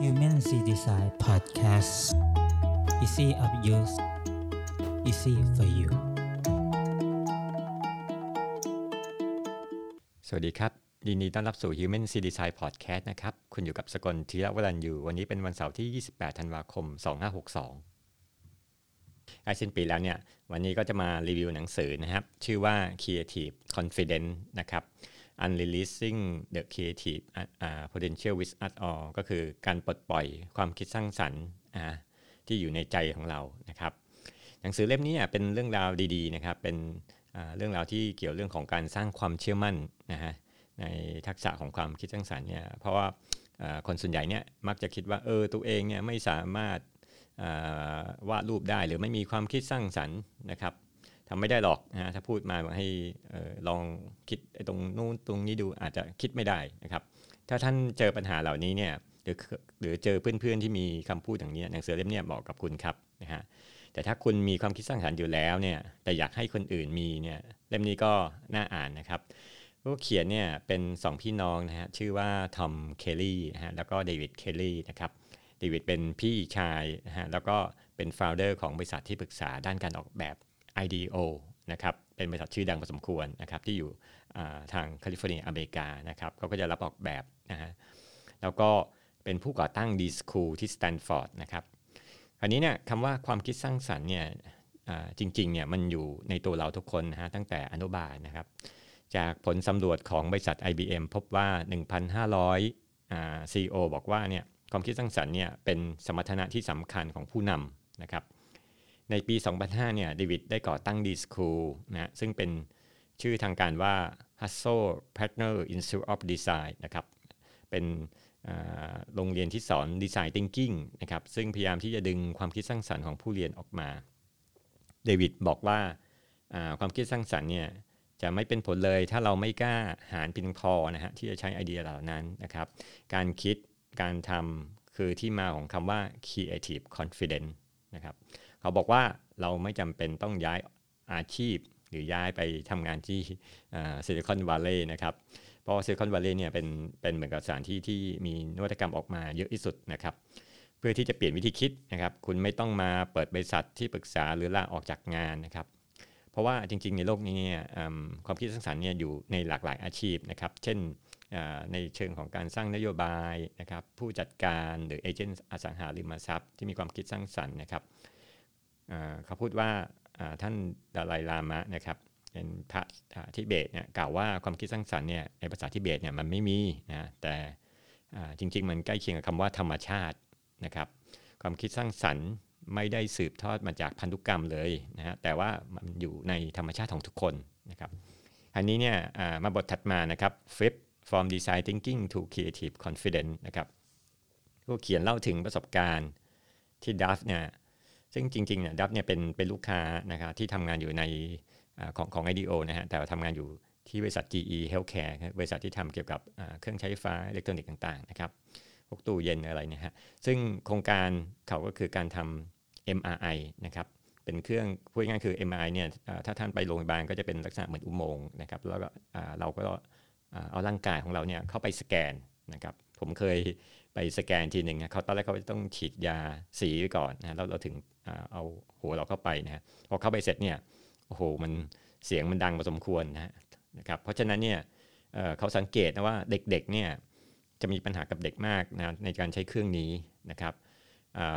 Human C Design Podcast Easy of use Easy for you สวัสดีครับยินดีต้อนรับสู่ Human C Design Podcast นะครับ คุณอยู่กับสกลธีระวรันอยู่วันนี้เป็นวันเสาร์ที่ 28 ธันวาคม 2562ใกล้สิ้นปีแล้วเนี่ย วันนี้ก็จะมารีวิวหนังสือนะครับ ชื่อว่า Creative Confidence นะครับ Unreleasing the Creative Potential with us all ก็คือการปลดปล่อยความคิดสร้างสรรค์ที่อยู่ในใจของเรานะครับ หนังสือเล่มนี้เป็นเรื่องราวดีๆนะครับ เป็นเรื่องราวที่เกี่ยวเรื่องของการสร้างความเชื่อมั่นนะฮะในทักษะของความคิดสร้างสรรค์เนี่ยเพราะว่าคนส่วนใหญ่เนี่ยมักจะคิดว่าเออตัวเองเนี่ยไม่สามารถวาดรูปได้หรือไม่มีความคิดสร้างสรรค์นะครับ ทำไม่ได้หรอกนะถ้าพูดมาให้ลองคิดตรงนู้นตรงนี้ดูอาจจะคิดไม่ได้นะครับ ถ้าท่านเจอปัญหาเหล่านี้เนี่ยหรือหรือเจอเพื่อนๆที่มีคำพูดอย่างนี้หนังสือเล่มนี้บอกกับคุณครับนะฮะแต่ถ้าคุณมีความคิดสร้างสรรค์อยู่แล้วเนี่ยแต่อยากให้คนอื่นมีเนี่ยเล่มนี้ก็น่าอ่านนะครับผู้เขียนเนี่ยเป็น2พี่น้องนะฮะชื่อว่าทอมเคลลี่นะฮะแล้วก็เดวิดเคลลี่นะครับเดวิดเป็นพี่ชายนะฮะแล้วก็เป็น founder ของบริษัทที่ปรึกษาด้านการออกแบบ IDEO นะครับเป็นบริษัทชื่อดังพอสมควรนะครับที่อยู่ทางแคลิฟอร์เนียอเมริกานะครับเขาก็จะรับออกแบบนะฮะแล้วก็เป็นผู้ก่อตั้ง D School ที่สแตนฟอร์ดนะครับคราวนี้เนี่ยคำว่าความคิดสร้างสรรค์เนี่ยจริงๆเนี่ยมันอยู่ในตัวเราทุกคนนะฮะตั้งแต่อนุบาลนะครับ จากผลสำรวจของบริษัท IBM พบว่า 1,500 CEO บอกว่าเนี่ยความคิดสร้างสรรค์เนี่ยเป็นสมรรถนะที่สำคัญของผู้นำนะครับ ในปี 2005 เนี่ยเดวิดได้ก่อตั้ง D School นะซึ่งเป็นชื่อทางการว่า Hustle Partner Institute of Design นะครับ เป็นโรงเรียนที่สอน Design Thinking นะครับ ซึ่งพยายามที่จะดึงความคิดสร้างสรรค์ของผู้เรียนออกมา เดวิดบอกว่าความคิดสร้างสรรค์เนี่ยจะไม่เป็นผลเลยถ้าเราไม่กล้าหาญเพียงพอนะฮะที่จะใช้ไอเดียเหล่านั้นนะครับ การคิดการทำคือที่มาของคำว่า creative confidence นะครับ เขาบอกว่าเราไม่จำเป็นต้องย้ายอาชีพ หรือย้ายไปทำงานที่ซิลิคอนวัลเลย์นะครับเพราะซิลิคอนวัลเลย์เนี่ยเป็นเป็นเหมือนกับสถานที่ที่มีนวัตกรรมออกมาเยอะที่สุดนะครับเพื่อที่จะเปลี่ยนวิธีคิดนะครับ คุณไม่ต้องมาเปิดบริษัทที่ปรึกษาหรือลาออกจากงานนะครับเพราะว่าจริงๆ ในโลกนี้เนี่ยความคิดสร้างสรรค์เนี่ยอยู่ในหลากหลายอาชีพนะครับ เช่นในเชิงของการสร้างนโยบายนะครับ ผู้จัดการหรือเอเจนต์อสังหาริมทรัพย์ที่มีความคิดสร้างสรรค์นะครับ เขาพูดว่าท่านดาลัยลามะนะครับเป็นพระทิเบตเนี่ยกล่าวว่าความคิดสร้างสรรค์เนี่ยในภาษาทิเบตเนี่ยมันไม่มีนะแต่จริงๆ มันใกล้เคียงกับคำว่าธรรมชาตินะครับ ความคิดสร้างสรรค์ไม่ได้สืบทอดมาจากพันธุกรรมเลยนะฮะแต่ว่ามันอยู่ในธรรมชาติของทุกคนนะครับอันนี้เนี่ยมาบทถัดมานะครับ flip from design thinking to creative confidence นะครับผู้เขียนเล่าถึงประสบการณ์ที่ดัฟเนี่ย ซึ่งจริงๆเนี่ยดับเนี่ยเป็นเป็นลูกค้านะครับที่ทำงานอยู่ในของของ IDEO นะฮะแต่ทำงานอยู่ที่บริษัท GE Healthcare บริษัทที่ทำเกี่ยวกับเครื่องใช้ไฟฟ้าอิเล็กทรอนิกส์ต่างๆนะครับพวกตู้เย็นอะไรนี่ยฮะซึ่งโครงการเขาก็คือการทำ MRI นะครับเป็นเครื่องพูดง่ายคือ MRI เนี่ยถ้าท่านไปโรงพยาบาลก็จะเป็นลักษณะเหมือนอุโมงค์นะครับแล้วก็เราก็เอาร่างกายของเราเนี่ยเข้าไปสแกนนะครับผมเคย ไปสแกนทีหนึ่งเขาตอนแรกเขาต้องฉีดยาสีก่อนนะแล้วเราถึงเอาหัวเราเข้าไปนะพอเข้าไปเสร็จเนี่ยโอ้โหมันเสียงมันดังพอสมควรนะนะครับเพราะฉะนั้นเนี่ยเขาสังเกตนะว่าเด็กๆเนี่ยจะมีปัญหากับเด็กมากนะในการใช้เครื่องนี้นะครับ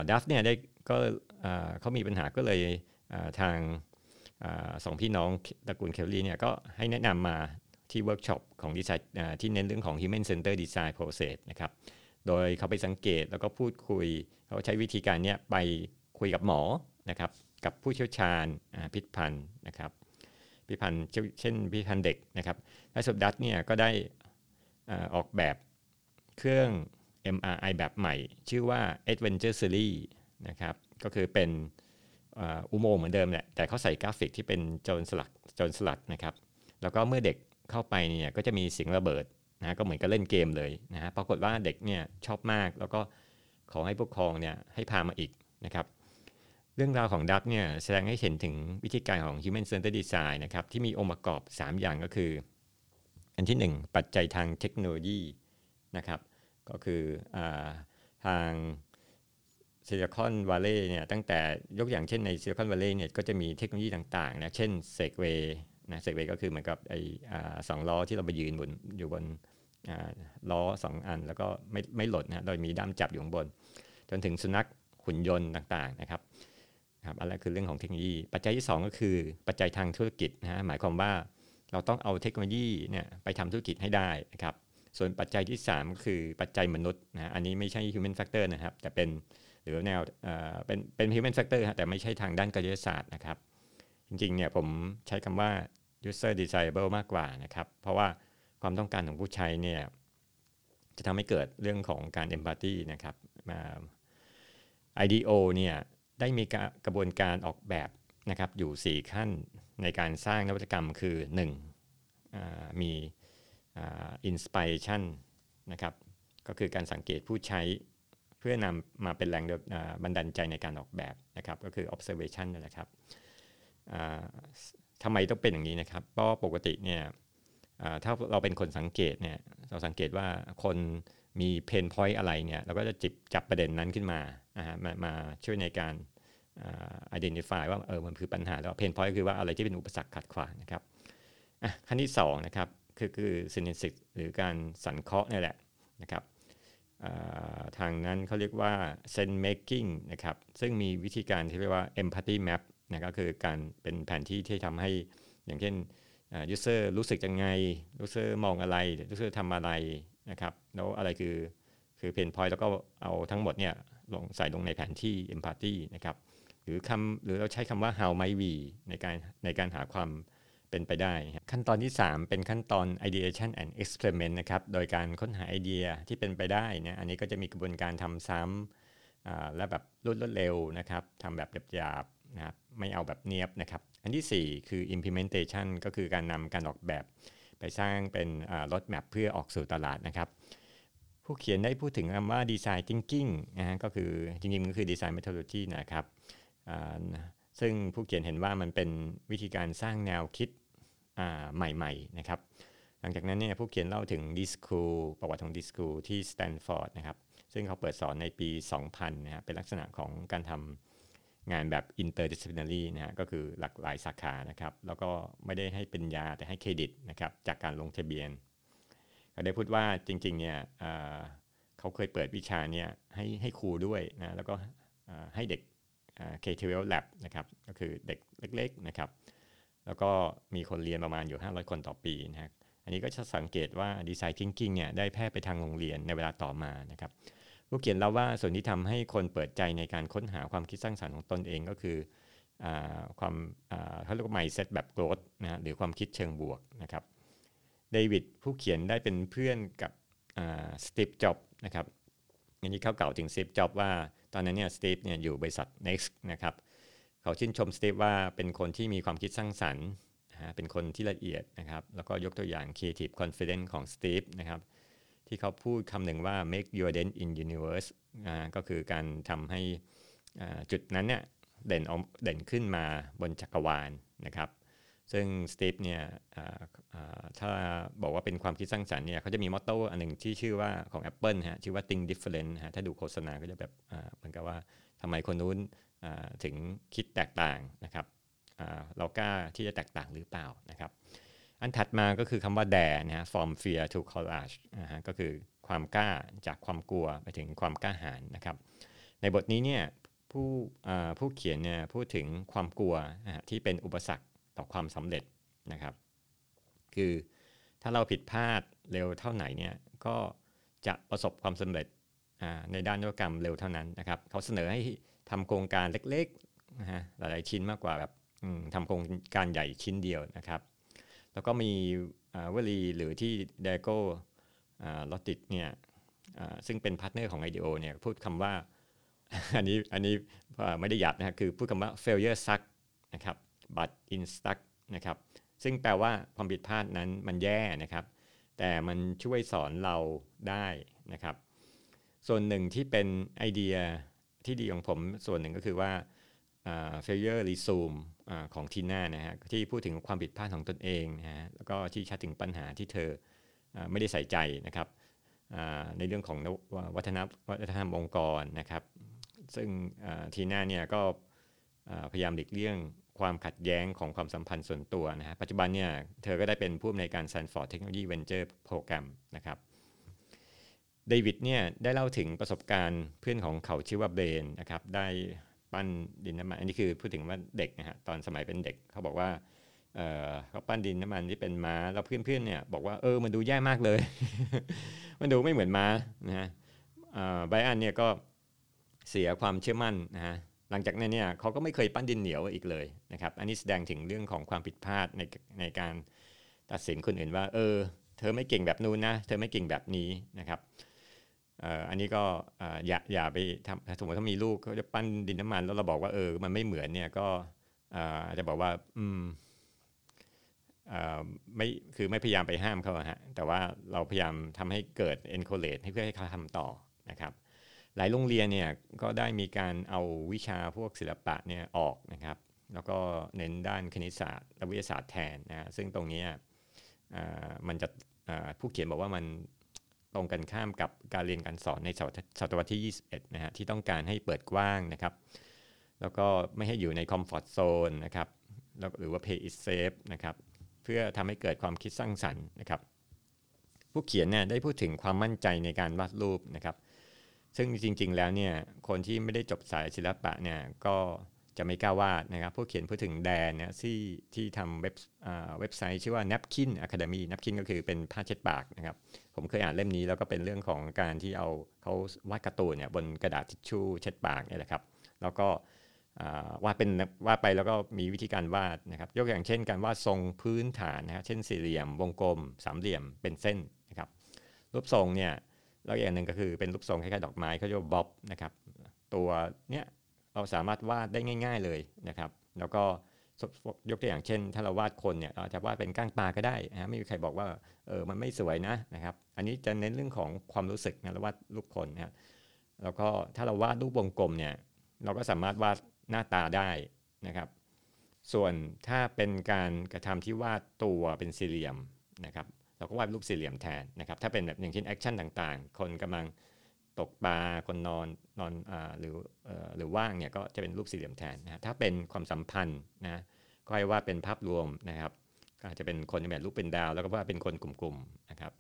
Doug เนี่ยได้ก็เขามีปัญหาก็เลยทางสองพี่น้องตระกูลเคลลี่เนี่ยก็ให้แนะนำมาที่เวิร์กช็อปของดีไซน์ที่เน้นเรื่องของ Human Center Design Process นะครับ โดยเขาไปสังเกตแล้วก็พูดคุย เขาใช้วิธีการนี้ไปคุยกับหมอนะครับ กับผู้เชี่ยวชาญพิษพันธ์นะครับพิพันธ์เช่นพิพันธ์เด็กนะครับและสุดดัตเนี่ยก็ได้ออกแบบเครื่อง MRI แบบใหม่ ชื่อว่า Adventure Series นะครับ ก็คือเป็นอุโมงค์เหมือนเดิมแหละ แต่เขาใส่กราฟิกที่เป็นโจรสลักโจรสลัดนะครับ แล้วก็เมื่อเด็กเข้าไปเนี่ยก็จะมีเสียงระเบิด นะก็เหมือนกับเล่นเกมเลยนะฮะปรากฏว่าเด็กเนี่ยชอบมาก แล้วก็ขอให้ผู้ปกครองเนี่ยให้พามาอีกนะครับ เรื่องราวของ Doug เนี่ยแสดงให้เห็นถึงวิธีการของ Human Centered Design นะครับที่มีองค์ประกอบ 3 อย่างก็คือ อันที่ 1 ปัจจัยทางเทคโนโลยีนะครับ ก็คืออทางซิลิคอนวัลเลย์เนี่ยตั้งแต่ยกอย่างเช่นในซิลิคอนวัลเลย์เนี่ยก็จะมีเทคโนโลยีต่างๆนะเช่น Segway นะ Segway ก็คือเหมือนกับไอ้สองล้อที่เราไปยืนบนอยู่บนล้อสองอัน แล้วก็ไม่ไม่หล่นนะโดยมีด้ามจับอยู่ข้างบน จนถึงสุนัขหุ่นยนต์ต่างๆนะครับครับอันแรกคือเรื่องของเทคโนโลยี ปัจจัยที่ 2 ก็คือปัจจัยทางธุรกิจนะฮะหมายความว่าเราต้องเอาเทคโนโลยีเนี่ยไปทำธุรกิจให้ได้นะครับส่วนปัจจัยที่ 3 ก็คือปัจจัยมนุษย์นะอันนี้ไม่ใช่ human factor นะครับ แต่เป็นหรือแนวเป็นเป็น human factor แต่ไม่ใช่ทางด้านกายศาสตร์นะครับ จริงๆเนี่ยผมใช้คำว่า user desirable มากกว่านะครับ เพราะว่าความต้องการของผู้ใช้เนี่ยจะทำให้เกิดเรื่องของการ empathy นะครับ IDO เนี่ยได้มีกระบวนการออกแบบนะครับอยู่ 4 ขั้นในการสร้างนวัตกรรมคือ 1. มี inspiration นะครับก็คือการสังเกตผู้ใช้เพื่อนำมาเป็นแรงบันดาลใจในการออกแบบนะครับ ก็คือ observation นั่นแหละครับ ทำไมต้องเป็นอย่างนี้นะครับ เพราะปกติเนี่ยถ้าเราเป็นคนสังเกตเนี่ยเราสังเกตว่าคนมี pain point อะไรเนี่ยเราก็จะหยิบจับประเด็นนั้นขึ้นมามามาช่วยในการ identify ว่าเออมันคือปัญหาแล้ว pain point คือว่าอะไรที่เป็นอุปสรรคขัดขวางนะครับขั้นที่2นะครับคือคือ synthesis หรือการสังเคราะห์นี่แหละนะครับทางนั้นเขาเรียกว่า sense making นะครับซึ่งมีวิธีการที่เรียกว่า empathy map นะก็คือการเป็นแผนที่ที่ทำให้อย่างเช่น user รู้สึกยังไง user มองอะไร user ทำอะไรนะครับแล้วอะไรคือคือเพนพอยต์แล้วก็เอาทั้งหมดเนี่ยลงใส่ลงในแผนที่ empathy นะครับหรือคำหรือเราใช้คำว่า how might we ในการในการหาความเป็นไปได้ ขั้นตอนที่ 3 เป็นขั้นตอน ideation and experiment นะครับโดยการค้นหาไอเดียที่เป็นไปได้นะอันนี้ก็จะมีกระบวนการทำซ้ำและแบบรวดเร็วนะครับทำแบบหยาบ นะครับไม่เอาแบบเนียบนะครับ อันที่ 4 คือ implementation ก็คือการนำการออกแบบ ไปสร้างเป็นรถแมพเพื่อออกสู่ตลาดนะครับ ผู้เขียนได้พูดถึงคำว่า design thinking นะฮะก็คือจริงๆก็คือ design methodology นะครับซึ่งผู้เขียนเห็นว่ามันเป็นวิธีการสร้างแนวคิดใหม่ๆนะครับ หลังจากนั้นเนี่ยผู้เขียนเล่าถึง D School ประวัติของ D School ที่สแตนฟอร์ดนะครับ ซึ่งเขาเปิดสอนในปี 2000นะฮะเป็นลักษณะของการทำ งานแบบ interdisciplinary นะฮะก็คือหลากหลายสาขานะครับ แล้วก็ไม่ได้ให้ปริญญาแต่ให้เครดิตนะครับจากการลงทะเบียนเขาได้พูดว่าจริงๆเนี่ยเขาเคยเปิดวิชาเนี่ยให้ให้ครูด้วยนะแล้วก็ให้เด็ก K12 Lab นะครับก็คือเด็กเล็กๆนะครับแล้วก็มีคนเรียนประมาณอยู่ 500 คนต่อปีนะครับอันนี้ก็จะสังเกตว่าดีไซน์ทิงกิ้งเนี่ยได้แพร่ไปทางโรงเรียนในเวลาต่อมานะครับ ผู้เขียนเล่าว่าส่วนที่ทำให้คนเปิดใจในการค้นหาความคิดสร้างสรรค์ของตนเองก็คืออความเขาเรียกว่า mindset แบบ growth นะหรือความคิดเชิงบวกนะครับเดวิดผู้เขียนได้เป็นเพื่อนกับสตีฟจ็อบนะครับอันนี้เขากล่าวถึงสตีฟจ็อบว่าตอนนั้นเนี่ยสตีฟเนี่ยอยู่บริษัท NeXT นะครับเขาชื่นชมสตีฟว่าเป็นคนที่มีความคิดสร้างสรรค์นะเป็นคนที่ละเอียดนะครับแล้วก็ยกตัวอย่าง creative confidence ของสตีฟนะครับ ที่เขาพูดคำหนึ่งว่า make your dent in universe ก็คือการทำให้จุดนั้นเนี่ยเด่นเด่นขึ้นมาบนจักรวาลนะครับ ซึ่งสตีฟเนี่ยถ้าบอกว่าเป็นความคิดสร้างสรรค์เนี่ยเขาจะมีมอตโต้อันหนึ่งที่ชื่อว่าของ Apple ฮะชื่อว่า think different ฮะถ้าดูโฆษณาก็จะแบบเหมือนกับว่าทำไมคนนู้นถึงคิดแตกต่างนะครับเรากล้าที่จะแตกต่างหรือเปล่านะครับ อันถัดมาก็คือคำว่าแดนะฮะ from fear to courage นะฮะก็คือความกล้าจากความกลัวไปถึงความกล้าหาญนะครับ ในบทนี้เนี่ยผู้ผู้เขียนเนี่ยพูดถึงความกลัวที่เป็นอุปสรรคต่อความสำเร็จนะครับ คือถ้าเราผิดพลาดเร็วเท่าไหร่เนี่ยก็จะประสบความสำเร็จในด้านนวัตกรรมเร็วเท่านั้นนะครับเขาเสนอให้ทำโครงการเล็กๆนะฮะหลายๆชิ้นมากกว่าแบบทำโครงการใหญ่ชิ้นเดียวนะครับ แล้วก็มีวลีหรือที่ Diego Rodriguez เนี่ยซึ่งเป็น partner ของ IDEO เนี่ยพูดคำว่าอันนี้อันนี้ไม่ได้หยัดนะคือพูดคำว่า failure suck นะครับ but in stuck นะครับซึ่งแปลว่าความผิดพลาดนั้นมันแย่นะครับ แต่มันช่วยสอนเราได้นะครับ ส่วนหนึ่งที่เป็นไอเดียที่ดีของผมส่วนหนึ่งก็คือว่า failure resume ของทีน่านะฮะที่พูดถึงความผิดพลาดของตนเองนะฮะแล้วก็ที่ชัดถึงปัญหาที่เธอไม่ได้ใส่ใจนะครับในเรื่องของวัฒนวัฒนธรรมองค์กรนะครับ ซึ่งทีน่าเนี่ยก็พยายามหลีกเลี่ยงความขัดแย้งของความสัมพันธ์ส่วนตัวนะฮะปัจจุบันเนี่ยเธอก็ได้เป็นผู้อำนวยการ Sanford Technology Venture Program นะครับเดวิดเนี่ยได้เล่าถึงประสบการณ์เพื่อนของเขาชื่อว่าเบนนะครับได้ ปั้นดินน้ำมันอันนี้คือพูดถึงว่าเด็กนะฮะตอนสมัยเป็นเด็กเขาบอกว่าเขาปั้นดินน้ำมันที่เป็นม้าแล้วเพื่อนๆเนี่ยบอกว่าเออมันดูแย่มากเลย มันดูไม่เหมือนม้านะฮะไบอันเนี่ยก็เสียความเชื่อมั่นนะฮะหลังจากนั้นเนี่ยเขาก็ไม่เคยปั้นดินเหนียวอีกเลยนะครับ อันนี้แสดงถึงเรื่องของความผิดพลาดในในการตัดสินคนอื่นว่า เออ เธอไม่เก่งแบบนู้นนะ เธอไม่เก่งแบบนี้นะครับ อันนี้ก็อย่าอย่าไปทำสมมติถ้ามีลูกเขาจะปั้นดินน้ำมันแล้วเราบอกว่าเออมันไม่เหมือนเนี่ยก็อาจจะบอกว่าอืมไม่คือไม่พยายามไปห้ามเขาฮะแต่ว่าเราพยายามทำให้เกิด encourage ให้เพื่อให้เขาทำต่อนะครับ หลายโรงเรียนเนี่ยก็ได้มีการเอาวิชาพวกศิลปะเนี่ยออกนะครับ แล้วก็เน้นด้านคณิตศาสตร์และวิทยาศาสตร์แทนนะซึ่งตรงนี้มันจะผู้เขียนบอกว่ามัน รงกันข้ามกับการเรียนการสอนในศตวรรษที่ 21 นะฮะที่ต้องการให้เปิดกว้างนะครับ แล้วก็ไม่ให้อยู่ในคอมฟอร์ทโซนนะครับแล้วหรือว่า pay it safe นะครับเพื่อทำให้เกิดความคิดสร้างสรรค์นะครับ ผู้เขียนเนี่ยได้พูดถึงความมั่นใจในการวาดรูปนะครับ ซึ่งจริงๆแล้วเนี่ยคนที่ไม่ได้จบสายศิลปะเนี่ยก็ จะไม่กล้าวาดนะครับผู้เขียนพูดถึงแดนเนี่ยที่ที่ทำเว็บเว็บไซต์ชื่อว่า Napkin Academy Napkin ก็คือเป็นผ้าเช็ดปากนะครับ ผมเคยอ่านเล่มนี้แล้วก็เป็นเรื่องของการที่เอาเขาวาดการ์ตูนเนี่ยบนกระดาษทิชชู่เช็ดปากเนี่ยแหละครับ แล้วก็วาดเป็นวาดไปแล้วก็มีวิธีการวาดนะครับ ยกอย่างเช่นการวาดทรงพื้นฐานนะครับเช่นสี่เหลี่ยม วงกลม สามเหลี่ยมเป็นเส้นนะครับรูปทรงเนี่ยแล้วอย่างหนึ่งก็คือเป็นรูปทรงคล้ายๆดอกไม้เขาเรียกว่าบ๊อบนะครับตัวเนี้ย เราสามารถวาดได้ง่าย ๆเลยนะครับ แล้วก็ยกตัวอย่างเช่น ถ้าเราวาดคนเนี่ยเราจะวาดเป็นก้างปลาก็ได้นะไม่มีใครบอกว่าเออมันไม่สวยนะนะครับ อันนี้จะเน้นเรื่องของความรู้สึกนะเราวาดรูปคนนะครับแล้วก็ถ้าเราวาดรูปวงกลมเนี่ยเราก็สามารถวาดหน้าตาได้นะครับ ส่วนถ้าเป็นการกระทำที่วาดตัวเป็นสี่เหลี่ยมนะครับ เราก็วาดรูปสี่เหลี่ยมแทนนะครับ ถ้าเป็นแบบอย่างเช่น action ต่างๆ คนกำลัง ตกปลาคนนอนนอนอหรือหรือว่างเนี่ยก็จะเป็นรูปสี่เหลี่ยมแทนนะถ้าเป็นความสัมพันธ์นะก็ให้ว่าเป็นภาพรวมนะครับก็อาจจะเป็นคนแบบรูปเป็นดาว แล้วก็ว่าเป็นคนกลุ่มๆนะครับ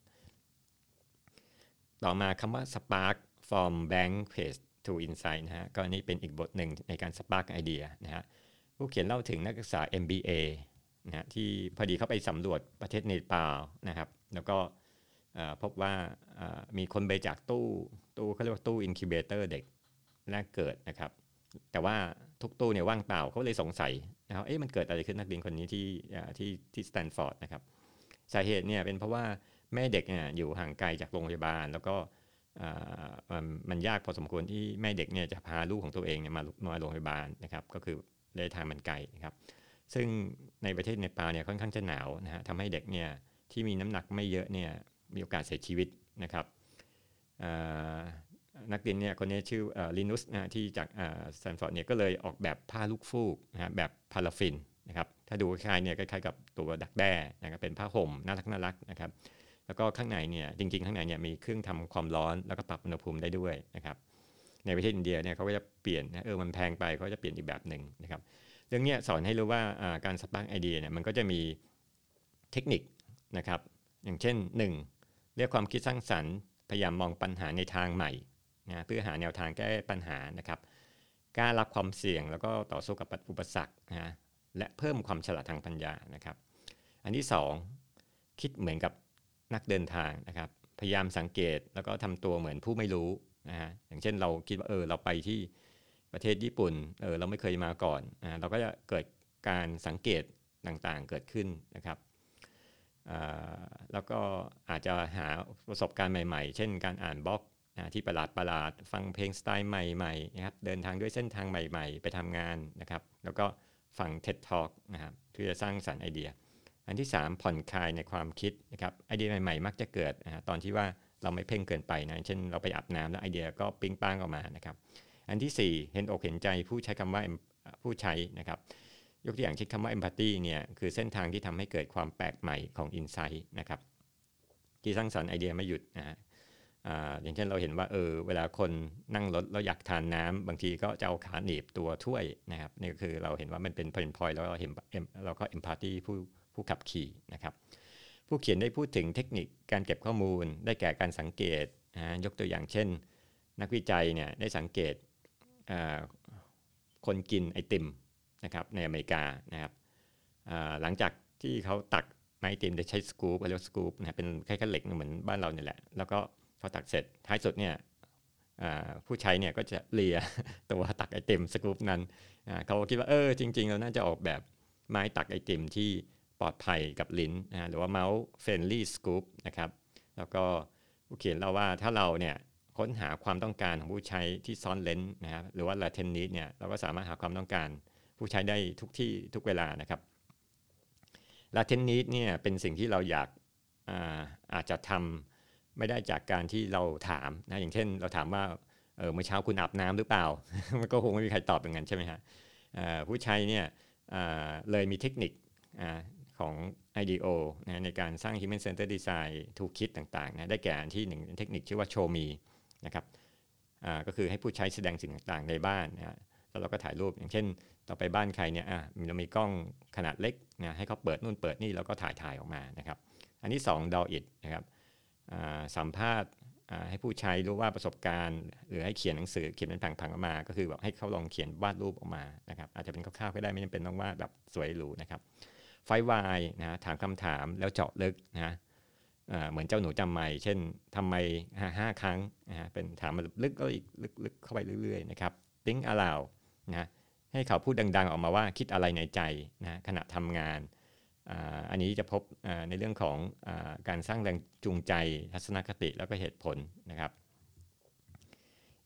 ต่อมาคำว่า spark from blank page to insight นะฮะก็นี่เป็นอีกบทหนึ่งในการ spark ไอเดียนะฮะผู้เขียนเล่าถึงนักศึกษา MBA นะที่พอดีเข้าไปสำรวจประเทศเนปาลนะครับ แล้วก็พบว่ามีคนไปจากตู้ ตู้เขาเรียกว่าตู้อินคิวเบเตอร์เด็กแรกเกิดนะครับ แต่ว่าทุกตู้เนี่ยว่างเปล่าเขาเลยสงสัยนะครับเอ๊ะมันเกิดอะไรขึ้นนักเรียนคนนี้ที่ที่ที่สแตนฟอร์ดนะครับสาเหตุเนี่ยเป็นเพราะว่าแม่เด็กเนี่ยอยู่ห่างไกลจากโรงพยาบาล แล้วก็มันยากพอสมควรที่แม่เด็กเนี่ยจะพาลูกของตัวเองเนี่ยมามาโรงพยาบาลนะครับ ก็คือระยะทางมันไกลนะครับ ซึ่งในประเทศเนปาลเนี่ยค่อนข้างจะหนาวนะฮะทำให้เด็กเนี่ยที่มีน้ำหนักไม่เยอะเนี่ยมีโอกาสเสียชีวิตนะครับ นักเรียนเนี่ยคนนี้ชื่อลินุสนะที่จากสแตนฟอร์ดเนี่ยก็เลยออกแบบผ้าลูกฟูกนะฮะแบบพาราฟินนะครับถ้าดูคล้ายเนี่ยคล้ายๆกับตัวดักแด้นะครับเป็นผ้าห่มน่ารักน่ารักนะครับ แล้วก็ข้างในเนี่ยจริงๆ ข้างในเนี่ยมีเครื่องทำความร้อนแล้วก็ปรับอุณหภูมิได้ด้วยนะครับในประเทศอินเดียเนี่ยเขาก็จะเปลี่ยนเออมันแพงไปเขาจะเปลี่ยนอีกแบบหนึ่งนะครับเรื่องนี้สอนให้รู้ว่าการ spark idea เนี่ยมันก็จะมีเทคนิคนะครับอย่างเช่น 1. เรียกความคิดสร้างสรรค์ พยายามมองปัญหาในทางใหม่นะเพื่อหาแนวทางแก้ปัญหานะครับกล้ารับความเสี่ยงแล้วก็ต่อสู้กับอุปสรรคนะและเพิ่มความฉลาดทางปัญญานะครับ อันที่ 2 คิดเหมือนกับนักเดินทางนะครับ พยายามสังเกตแล้วก็ทำตัวเหมือนผู้ไม่รู้นะฮะอย่างเช่นเราคิดว่าเออเราไปที่ประเทศญี่ปุ่นเออเราไม่เคยมาก่อนอ่าเราก็จะเกิดการสังเกตต่างๆเกิดขึ้นนะครับ แล้วก็อาจจะหาประสบการณ์ใหม่ๆ เช่นการอ่านบล็อกที่ประหลาดประหลาดฟังเพลงสไตล์ใหม่ๆนะครับเดินทางด้วยเส้นทางใหม่ ๆ ไปทำงานนะครับ แล้วก็ฟัง TED Talk นะครับเพื่อสร้างสรรค์ไอเดีย อันที่ 3 ผ่อนคลายในความคิดนะครับไอเดียใหม่ๆ มักจะเกิดนะตอนที่ว่าเราไม่เพ่งเกินไปนะเช่นเราไปอาบน้ำแล้วไอเดียก็ปิ๊งป้างออกมานะครับ อันที่ 4 เห็นอกเห็นใจผู้ใช้คำว่าผู้ใช้นะครับ ยกตัวอย่างเช่นคำว่า empathy เนี่ยคือเส้นทางที่ทำให้เกิดความแปลกใหม่ของ insight นะครับที่สร้างสรรค์ไอเดียไม่หยุดนะฮะอย่างเช่นเราเห็นว่าเออเวลาคนนั่งรถแล้วอยากทานน้ำบางทีก็จะเอาขาหนีบตัวถ้วยนะครับนี่ก็คือเราเห็นว่ามันเป็นพอยพอยแล้วเราเห็นเราก็เอ็มพัตตี้ผู้ผู้ขับขี่นะครับ ผู้เขียนได้พูดถึงเทคนิคการเก็บข้อมูล ได้แก่การสังเกตนะยกตัวอย่างเช่น นักวิจัยเนี่ยได้สังเกตคนกินไอติม นะครับในอเมริกานะครับหลังจากที่เขาตักไอติมได้ใช้สกู๊ปเรียกสกู๊ปนะเป็นแค่เหล็กเหมือนบ้านเราเนี่ยแหละ แล้วก็พอตักเสร็จท้ายสุดเนี่ยผู้ใช้เนี่ยก็จะเลียตัวตักไอติมสกู๊ปนั้นเขาคิดว่าเออจริง ๆ เราน่าจะออกแบบไม้ตักไอติมที่ปลอดภัยกับลิ้นนะหรือว่า mouth friendly scoop นะครับแล้วก็ผู้เขียนเล่าว่าถ้าเราเนี่ยค้นหาความต้องการของผู้ใช้ที่ซ่อนเลนส์นะครับหรือว่า latent need เนี่ยเราก็สามารถหาความต้องการ ผู้ใช้ได้ทุกที่ทุกเวลานะครับ latent need เนี่ยเป็นสิ่งที่เราอยากอาอาจจะทำไม่ได้จากการที่เราถามนะอย่างเช่น เราถามว่าเออเมื่อเช้าคุณอาบน้ำหรือเปล่า มันก็คงไม่มีใครตอบอย่างนั้นใช่ไหมฮะผู้ใช้เนี่ยเลยมีเทคนิคของ IDEO นะในการสร้าง Human Center Design Toolkit ต่างๆนะได้แก่ที่หนึ่งเทคนิคชื่อว่า Show Me นะครับก็คือให้ผู้ใช้แสดงสิ่งต่างๆในบ้านนะ แล้วเราก็ถ่ายรูปอย่างเช่น ต่อไปบ้านใครเนี่ยเรามีกล้องขนาดเล็กนะให้เขาเปิดนู่นเปิดนี่แล้วก็ถ่ายถ่ายออกมานะครับ อันที่2 DAW IT นะครับสัมภาษณ์ให้ผู้ใช้รู้ว่าประสบการณ์ หรือให้เขียนหนังสือเขียนเป็นผังๆออกมา ก็คือแบบให้เขาลองเขียนวาดรูปออกมานะครับอาจจะเป็นคร่าวๆก็ได้ไม่จำเป็นต้องวาดแบบสวยหรูนะครับไฟวายนะถามคำถามแล้วเจาะลึกนะเหมือนเจ้าหนูจำไม่เช่นทำไมห้าครั้งนะเป็นถามมาลึกก็อีกลึกๆเข้าไปเรื่อยๆนะครับ think aloud นะให้เขาพูดดัง ๆ ออกมาว่าคิดอะไรในใจนะขณะทำงาน อันนี้จะพบในเรื่องของอการสร้างแรงจูงใจทัศนคติแล้วก็เหตุผลนะครับ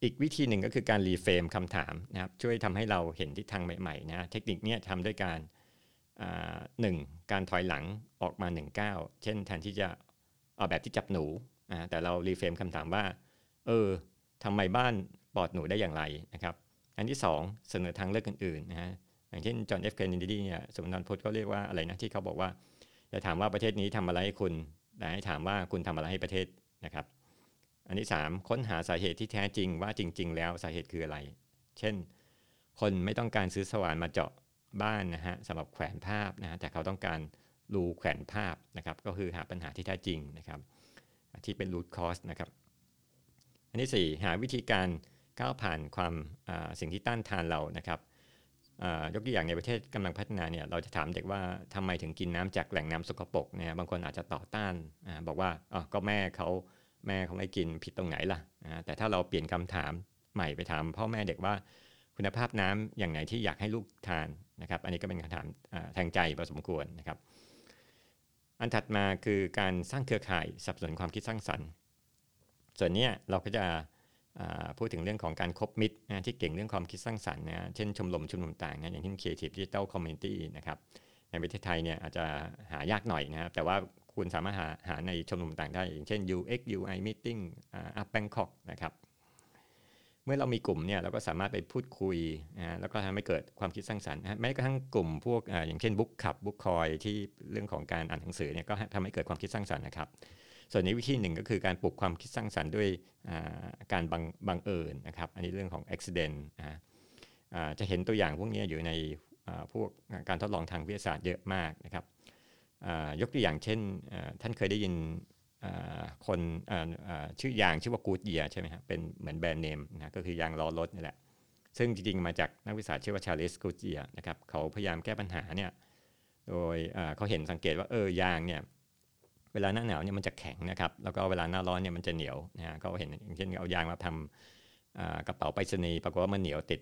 อีกวิธีหนึ่งก็คือการ reframe คำถามนะครับช่วยทำให้เราเห็นทิศทางใหม่ๆนะเทคนิคนี้ทำด้วยการหนึ่งการถอยหลังออกมา1ก้าวเช่นแทนที่จะเอาแบบที่จับหนูแต่เรา reframe คำถามว่าเออทำไงบ้านปลอดหนูได้อย่างไรนะครับ อันที่ 2 เสนอทางเลือกอื่นๆนะฮะอย่างเช่นจอห์นเอฟเคนเนดีเนี่ยสุนทรพจน์ก็เรียกว่าอะไรนะที่เขาบอกว่าอย่าถามว่าประเทศนี้ทำอะไรให้คุณแต่ให้ถามว่าคุณทำอะไรให้ประเทศนะครับ อันที่ 3 ค้นหาสาเหตุที่แท้จริงว่าจริง ๆ แล้วสาเหตุคืออะไร เช่น คนไม่ต้องการซื้อสว่านมาเจาะบ้านนะฮะสำหรับแขวนภาพนะฮะแต่เขาต้องการรูแขวนภาพนะครับ ก็คือหาปัญหาที่แท้จริงนะครับ ที่เป็น root cause นะครับ อันที่ 4 หาวิธีการ ก้าวผ่านความสิ่งที่ต้านทานเรานะครับยกตัวอย่างในประเทศกำลังพัฒนาเนี่ยเราจะถามเด็กว่าทำไมถึงกินน้ำจากแหล่งน้ำสกปรกเนี่ยบางคนอาจจะต่อต้านอบอกว่าอ๋อก็แม่เขาแม่เขาไม่กินผิดตรงไหนล่ะแต่ถ้าเราเปลี่ยนคำถามใหม่ไปถามพ่อแม่เด็กว่าคุณภาพน้ำอย่างไหนที่อยากให้ลูกทานนะครับ อันนี้ก็เป็นคำถามแทงใจพอสมควรนะครับ อันถัดมาคือการสร้างเครือข่ายสับสนความคิดสร้างสรรค์ ส่วนนี้เราก็จะ พูดถึงเรื่องของการคบมิตรนะที่เก่งเรื่องความคิดสร้างสรรค์นะเช่นชมรมชุมนุมต่างนะอย่างเช่น Creative Digital Community นะครับในประเทศไทยเนี่ยอาจจะหายากหน่อยนะครับ แต่ว่าคุณสามารถหาหาในชมรมต่างได้ อย่างเช่น UX UI Meeting Up Bangkok นะครับเมื่อเรามีกลุ่มเนี่ยเราก็สามารถไปพูดคุยนะแล้วก็ทำให้เกิดความคิดสร้างสรรค์แม้กระทั่งกลุ่มพวกออย่างเช่นบุ๊กขับบุ๊กคอยที่เรื่องของการอ่านหนังสือเนี่ยก็ทำให้เกิดความคิดสร้างสรรค์นะครับ ส่วนนี้วิธีหนึ่งก็คือการปลุกความคิดสร้างสรรค์ด้วยการบังบังเอิญนะครับ อันนี้เรื่องของ accident นะจะเห็นตัวอย่างพวกนี้อยู่ในพวกการทดลองทางวิทยาศาสตร์เยอะมากนะครับยกตัวอย่างเช่นท่านเคยได้ยินคนชื่อยางชื่อว่ากูดเยียใช่ไหมครับเป็นเหมือนแบรนด์เนมนะก็คือยางล้อรถนี่แหละ ซึ่งจริงๆ มาจากนักวิชาชื่อว่าชาเลสกูดเยียนะครับเขาพยายามแก้ปัญหาเนี่ยโดยเขาเห็นสังเกตว่าเออยางเนี่ย เวลาหน้าหนาวเนี่ยมันจะแข็งนะครับแล้วก็เวลาหน้าร้อนเนี่ยมันจะเหนียวนะฮะเขาเห็นอย่างเช่นเอายางมาทำกระเป๋าไปรษณีย์ปรากฏว่ามันเหนียวติด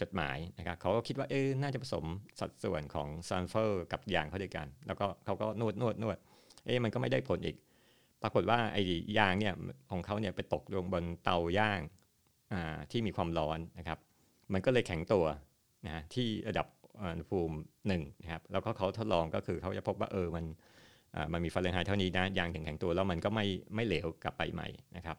จดหมายนะครับเขาก็คิดว่าเออน่าจะผสมสัดส่วนของซัลเฟอร์กับยางเข้าด้วยกัน แล้วก็เขาก็นวดนวดนวดเอ๊ะมันก็ไม่ได้ผลอีก ปรากฏว่าไอ้ยางเนี่ยของเขาเนี่ยไปตกลงบนเตาย่างที่มีความร้อนนะครับ มันก็เลยแข็งตัวนะที่ระดับอุณหภูมิหนึ่งนะครับแล้วก็เขาทดลองก็คือเขาจะพบว่าเออมัน มันมีฟาเรนไฮต์เท่านี้นะยางถึงแข็งตัวแล้วมันก็ไม่ไม่เหลวกลับไปใหม่นะครับ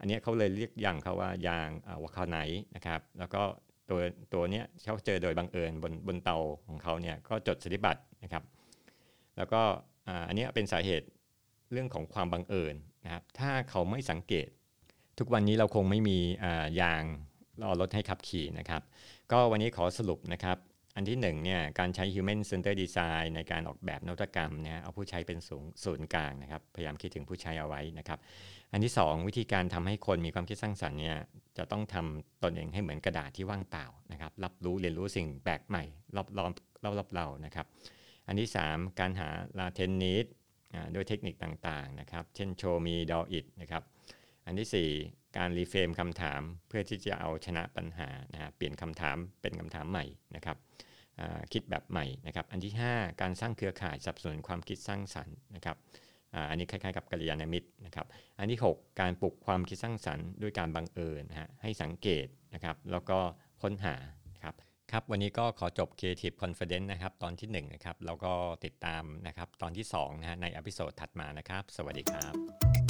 อันนี้เขาเลยเรียกยางเขาว่ายางวาคาไนนะครับ แล้วก็ตัวตัวเนี้ยเขาเจอโดยบังเอิญบนบนเตาของเขาเนี่ยก็จดสถิบัตนะครับ แล้วก็อันนี้เป็นสาเหตุเรื่องของความบังเอิญนะครับ ถ้าเขาไม่สังเกต ทุกวันนี้เราคงไม่มียางรอรถให้ขับขี่นะครับ ก็วันนี้ขอสรุปนะครับ อันที่หนึ่งเนี่ยการใช้ Human Center Design ในการออกแบบนวัตกรรมเนี่ยเอาผู้ใช้เป็นศูนย์ศูนย์กลางนะครับ พยายามคิดถึงผู้ใช้เอาไว้นะครับ อันที่ 2 วิธีการทำให้คนมีความคิดสร้างสรรค์เนี่ยจะต้องทำตนเองให้เหมือนกระดาษที่ว่างเปล่านะครับ รับรู้เรียนรู้สิ่งแปลกใหม่ รอบรอบรอบรอบเรานะครับ อันที่ 3 การหา latent need ด้วยเทคนิคต่างๆนะครับ เช่น show me do it นะครับ อันที่ 4 การรีเฟรมคำถามเพื่อที่จะเอาชนะปัญหานะฮะเปลี่ยนคำถามเป็นคำถามใหม่นะครับคิดแบบใหม่นะครับ อันที่ 5 การสร้างเครือข่ายสับสนุนความคิดสร้างสรรค์นะครับอันนี้คล้ายๆกับกัลยาณมิตรนะครับ อันที่ 6 การปลุกความคิดสร้างสรรค์ด้วยการบังเอิญนะฮะให้สังเกตนะครับ แล้วก็ค้นหาครับครับ วันนี้ก็ขอจบ Creative Confidence นะครับ ตอนที่1นะครับแล้วก็ติดตามนะครับ ตอนที่2นะฮะในอพิโซดถัดมานะครับ สวัสดีครับ